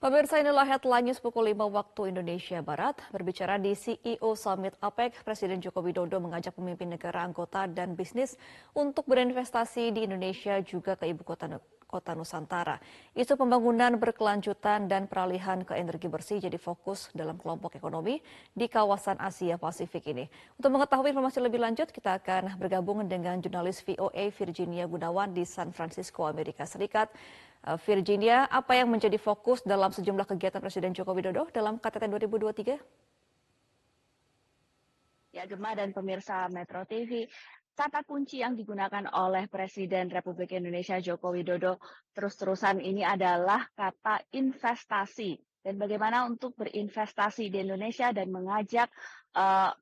Pemirsa inilah headline news pukul 5 waktu Indonesia Barat. Berbicara di CEO Summit APEC, Presiden Joko Widodo mengajak pemimpin negara anggota dan bisnis untuk berinvestasi di Indonesia juga ke ibu kota kota Nusantara. Isu pembangunan berkelanjutan dan peralihan ke energi bersih jadi fokus dalam kelompok ekonomi di kawasan Asia Pasifik ini. Untuk mengetahui informasi lebih lanjut, kita akan bergabung dengan jurnalis VOA Virginia Gunawan di San Francisco, Amerika Serikat. Eh, Virginia, apa yang menjadi fokus dalam sejumlah kegiatan Presiden Joko Widodo dalam KTT 2023? Ya, Gemma dan pemirsa Metro TV, kata kunci yang digunakan oleh Presiden Republik Indonesia Joko Widodo terus-terusan ini adalah kata investasi dan bagaimana untuk berinvestasi di Indonesia dan mengajak uh,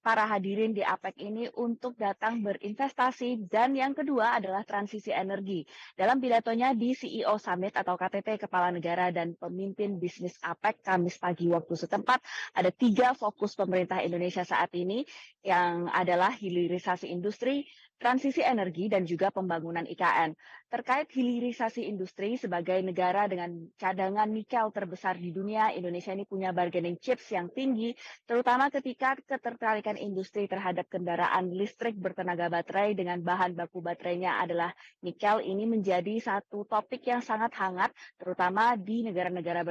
para hadirin di APEC ini untuk datang berinvestasi dan yang kedua adalah transisi energi. Dalam pidatonya di CEO Summit atau KTT Kepala Negara dan Pemimpin Bisnis APEC Kamis pagi waktu setempat, ada tiga fokus pemerintah Indonesia saat ini yang adalah hilirisasi industri, transisi energi dan juga pembangunan IKN. Terkait hilirisasi industri sebagai negara dengan cadangan nikel terbesar di dunia, Indonesia ini punya bargaining chips yang tinggi, terutama ketika ketertarikan industri terhadap kendaraan listrik bertenaga baterai dengan bahan baku baterainya adalah nikel. Ini menjadi satu topik yang sangat hangat, terutama di negara-negara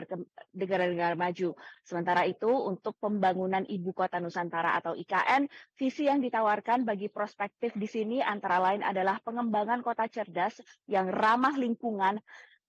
negara-negara maju. Sementara itu, untuk pembangunan ibu kota Nusantara atau IKN, visi yang ditawarkan bagi prospektif di sini antara lain adalah pengembangan kota cerdas yang ramah lingkungan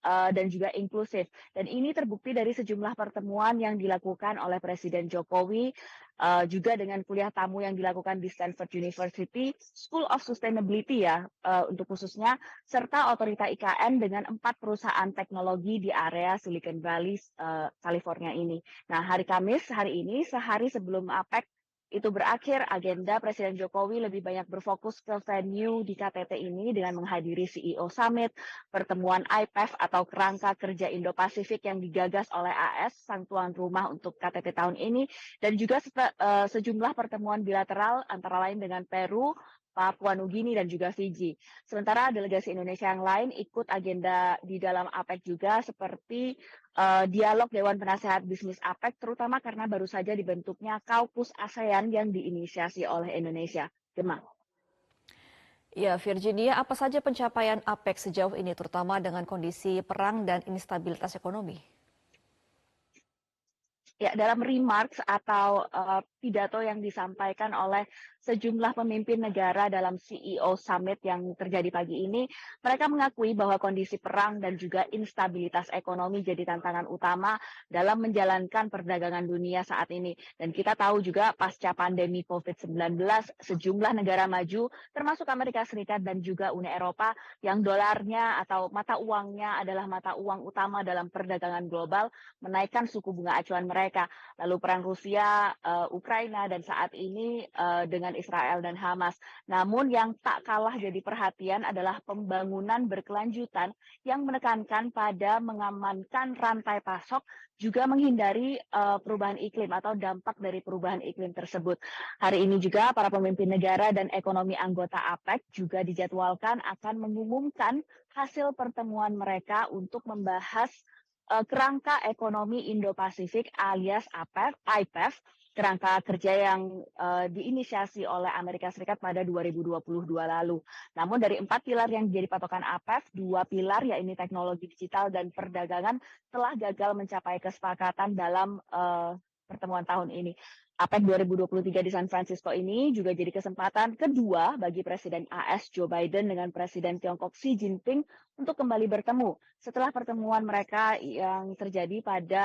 uh, dan juga inklusif. Dan ini terbukti dari sejumlah pertemuan yang dilakukan oleh Presiden Jokowi, uh, juga dengan kuliah tamu yang dilakukan di Stanford University, School of Sustainability ya, uh, untuk khususnya, serta otorita IKN dengan empat perusahaan teknologi di area Silicon Valley, uh, California ini. Nah, hari Kamis, hari ini, sehari sebelum APEC itu berakhir, agenda Presiden Jokowi lebih banyak berfokus ke venue di KTT ini dengan menghadiri CEO Summit, pertemuan IPEF atau Kerangka Kerja Indo-Pasifik yang digagas oleh AS, sang tuan rumah untuk KTT tahun ini, dan juga uh, sejumlah pertemuan bilateral antara lain dengan Peru, Papua Nugini dan juga Fiji. Sementara delegasi Indonesia yang lain ikut agenda di dalam APEC juga seperti uh, dialog Dewan Penasehat Bisnis APEC terutama karena baru saja dibentuknya Kaukus ASEAN yang diinisiasi oleh Indonesia. Gemma. Ya, Virginia, apa saja pencapaian APEC sejauh ini terutama dengan kondisi perang dan instabilitas ekonomi? Ya, dalam remarks atau uh, pidato yang disampaikan oleh sejumlah pemimpin negara dalam CEO Summit yang terjadi pagi ini, mereka mengakui bahwa kondisi perang dan juga instabilitas ekonomi jadi tantangan utama dalam menjalankan perdagangan dunia saat ini. Dan kita tahu juga pasca pandemi COVID-19, sejumlah negara maju, termasuk Amerika Serikat dan juga Uni Eropa, yang dolarnya atau mata uangnya adalah mata uang utama dalam perdagangan global, menaikkan suku bunga acuan mereka. Lalu perang Rusia, uh, Ukraina, dan saat ini uh, dengan dengan Israel dan Hamas. Namun yang tak kalah jadi perhatian adalah pembangunan berkelanjutan yang menekankan pada mengamankan rantai pasok juga menghindari uh, perubahan iklim atau dampak dari perubahan iklim tersebut. Hari ini juga para pemimpin negara dan ekonomi anggota APEC juga dijadwalkan akan mengumumkan hasil pertemuan mereka untuk membahas uh, kerangka ekonomi Indo-Pasifik alias APEF, IPEF kerangka kerja yang uh, diinisiasi oleh Amerika Serikat pada 2022 lalu. Namun dari empat pilar yang jadi patokan APEF, dua pilar yaitu teknologi digital dan perdagangan telah gagal mencapai kesepakatan dalam uh, pertemuan tahun ini. APEC 2023 di San Francisco ini juga jadi kesempatan kedua bagi Presiden AS Joe Biden dengan Presiden Tiongkok Xi Jinping untuk kembali bertemu setelah pertemuan mereka yang terjadi pada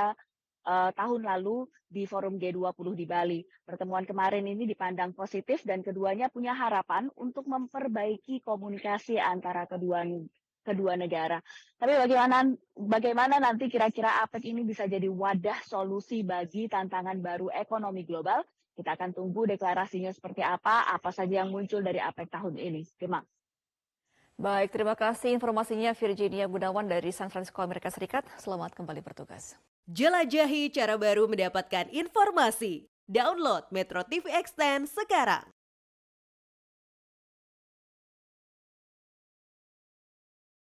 uh, tahun lalu di forum G20 di Bali. Pertemuan kemarin ini dipandang positif dan keduanya punya harapan untuk memperbaiki komunikasi antara kedua kedua negara. Tapi bagaimana bagaimana nanti kira-kira APEC ini bisa jadi wadah solusi bagi tantangan baru ekonomi global? Kita akan tunggu deklarasinya seperti apa, apa saja yang muncul dari APEC tahun ini. Terima Baik, terima kasih informasinya Virginia Gunawan dari San Francisco, Amerika Serikat. Selamat kembali bertugas. Jelajahi cara baru mendapatkan informasi. Download Metro TV Extend sekarang.